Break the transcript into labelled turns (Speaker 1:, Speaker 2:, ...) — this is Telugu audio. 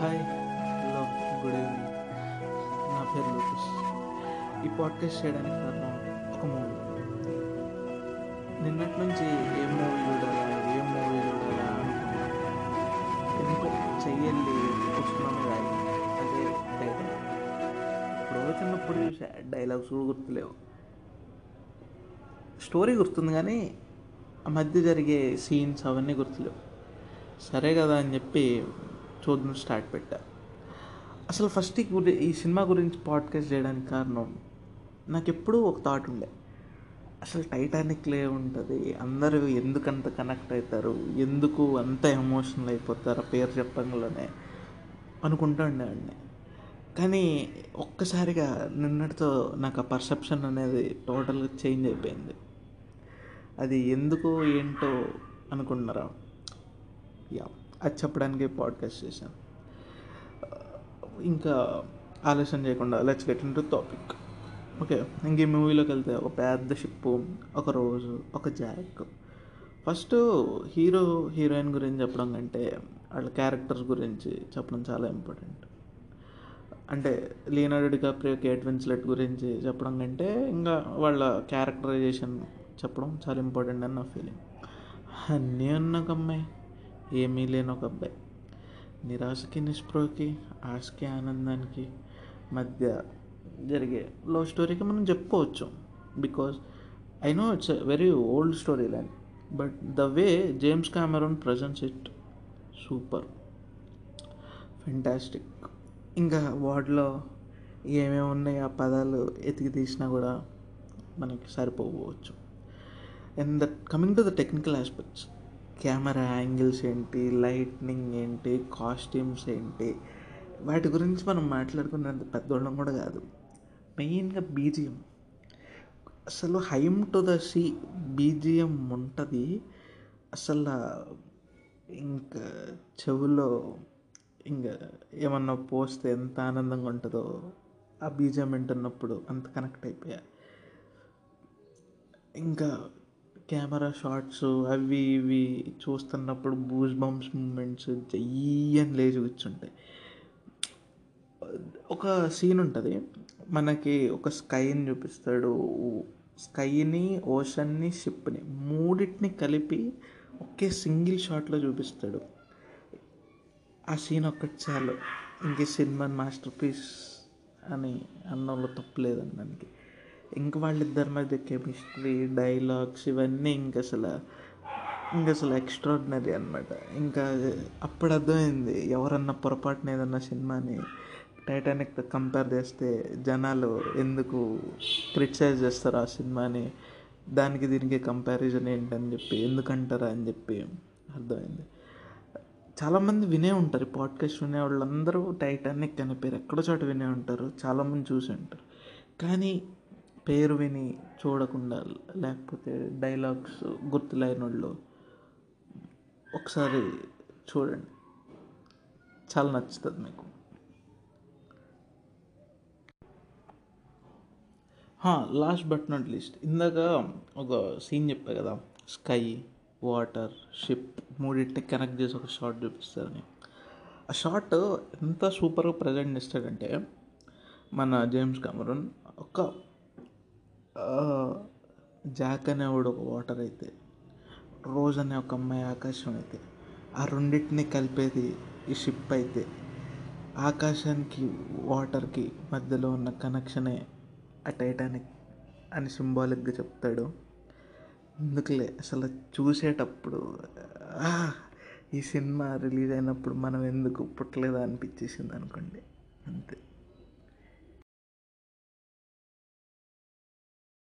Speaker 1: హాయ్ హలో గుడ్ ఈవినింగ్ నా పేరు లోకేష్. ఈ పాడ్కాస్ట్ చేయడానికి కారణం ఒక మూవీ. నిన్నటి నుంచి ఏ మూవీ చూడాలా ఏ మూవీ చూడాలా ఎందుకో చెయ్యాలి పుస్తకం రాయి అదే డైలాగ్. ఇప్పుడు చిన్నప్పుడు చూసా డైలాగ్స్ కూడా గుర్తులేవు. స్టోరీ గుర్తుంది కానీ ఆ మధ్య జరిగే సీన్స్ అవన్నీ గుర్తులేవు. సరే కదా అని చెప్పి చూడడం స్టార్ట్ పెట్టా. అసలు ఫస్ట్ ఈ గురి ఈ సినిమా గురించి పాడ్కాస్ట్ చేయడానికి కారణం నాకు ఎప్పుడూ ఒక థాట్ ఉండే. అసలు టైటానిక్లే ఉంటుంది అందరూ ఎందుకంత కనెక్ట్ అవుతారు ఎందుకు అంత ఎమోషనల్ అయిపోతారు పేరు చెప్పంగానే అనుకుంటూ ఉండేవాడిని. కానీ ఒక్కసారిగా నిన్నటితో నాకు ఆ పర్సెప్షన్ అనేది టోటల్గా చేంజ్ అయిపోయింది. అది ఎందుకు ఏంటో అనుకుంటున్నారా? యా అది చెప్పడానికి పాడ్కాస్ట్ చేశాను. Uh, ఇంకా ఆలోచన చేయకుండా let's get in to topic okay ఇంక ఈ మూవీలోకి వెళ్తే ఒక పెద్ద షిప్పు ఒక రోజు ఒక జాక్ ఫస్ట్ హీరో హీరోయిన్ గురించి చెప్పడం కంటే వాళ్ళ క్యారెక్టర్స్ గురించి చెప్పడం చాలా ఇంపార్టెంట్ అంటే లియనార్డో డికాప్రియో కేట్ విన్స్లెట్ గురించి చెప్పడం కంటే ఇంకా వాళ్ళ క్యారెక్టరైజేషన్ చెప్పడం చాలా ఇంపార్టెంట్ అని నా ఫీలింగ్ అన్నీ ఉన్న ఒక అమ్మాయి ఏమీ లేని ఒక అబ్బాయి నిరాశకి నిస్పృహకి ఆశకి ఆనందానికి మధ్య జరిగే లవ్ స్టోరీకి మనం చెప్పుకోవచ్చు. Because I know it's very old story line but the way James Cameron presents it super fantastic ఇంకా వాటిలో ఏమేమి ఉన్నాయి ఆ పదాలు ఎతికి తీసినా కూడా మనకి సరిపోవచ్చు. And that coming to the technical aspects camera angles ఏంటి లైట్నింగ్ ఏంటి కాస్ట్యూమ్స్ ఏంటి వాటి గురించి మనం మాట్లాడుకున్నంత పెద్దోళ్ళం కూడా కాదు. మెయిన్గా బీజిఎం అసలు hymn to the sea BGM ఉంటుంది. అసలు ఇంకా చెవులో ఇంకా ఏమన్నా పోస్తే ఎంత ఆనందంగా ఉంటుందో ఆ బీజిఎం వింటున్నప్పుడు అంత కనెక్ట్ అయిపోయా. ఇంకా కెమెరా షాట్స్ అవి ఇవి చూస్తున్నప్పుడు బూజ్ బంప్స్ మూమెంట్స్ జయ్యని లేచి కూర్చుంటాయి. ఒక సీన్ ఉంటుంది. మనకి ఒక స్కైని చూపిస్తాడు. స్కైని ఓషన్ని షిప్ని మూడింటిని కలిపి ఒకే సింగిల్ షాట్లో చూపిస్తాడు. ఆ సీన్ ఒక్కటి చాలు. ఇంకే సినిమా మాస్టర్ పీస్ అని అన్నంలో తప్పులేదండి దానికి ఇంక వాళ్ళిద్దరి మధ్య కెమిస్ట్రీ డైలాగ్స్ ఇవన్నీ ఇంక అసలు ఇంక అసలు ఎక్స్ట్రాడినరీ అనమాట ఇంకా అప్పుడు అర్థమైంది ఎవరన్నా పొరపాటున ఏదన్నా సినిమాని టైటానిక్తో కంపేర్ చేస్తే జనాలు ఎందుకు క్రిటిసైజ్ చేస్తారు ఆ సినిమాని? దానికి దీనికి కంపారిజన్ ఏంటని చెప్పి ఎందుకంటారా అని చెప్పి అర్థమైంది. చాలామంది వినే ఉంటారు పాడ్కాస్ట్ వినే వాళ్ళందరూ టైటానిక్ అనే పేరు ఎక్కడో చోట వినే ఉంటారు చాలామంది చూసి ఉంటారు. కానీ పేరు విని చూడకుండా లేకపోతే డైలాగ్స్ గుర్తులేని వాళ్ళు ఒకసారి చూడండి. చాలా నచ్చుతుంది మీకు. Last but not least. ఇందాక ఒక సీన్ చెప్పా కదా స్కై వాటర్ షిప్ మూడింటిని కనెక్ట్ చేసి ఒక షార్ట్ చూపిస్తారని. ఆ షార్ట్ ఎంత సూపర్గా ప్రజెంట్ చేస్తాడంటే మన జేమ్స్ కమరన్ ఒక జాక్ అనేవాడు ఒక వాటర్ అయితే రోజ్ అనే ఒక అమ్మాయి ఆకాశం అయితే ఆ రెండింటిని కలిపేది ఈ షిప్ అయితే. ఆకాశానికి వాటర్కి మధ్యలో ఉన్న కనెక్షనే ఆ టైటానిక్ అని సింబాలిక్గా చెప్తాడు. ఎందుకులే అసలు చూసేటప్పుడు ఈ సినిమా రిలీజ్ అయినప్పుడు మనం ఎందుకు పుట్టలేదా అనిపించేసింది అనుకోండి. అంతే.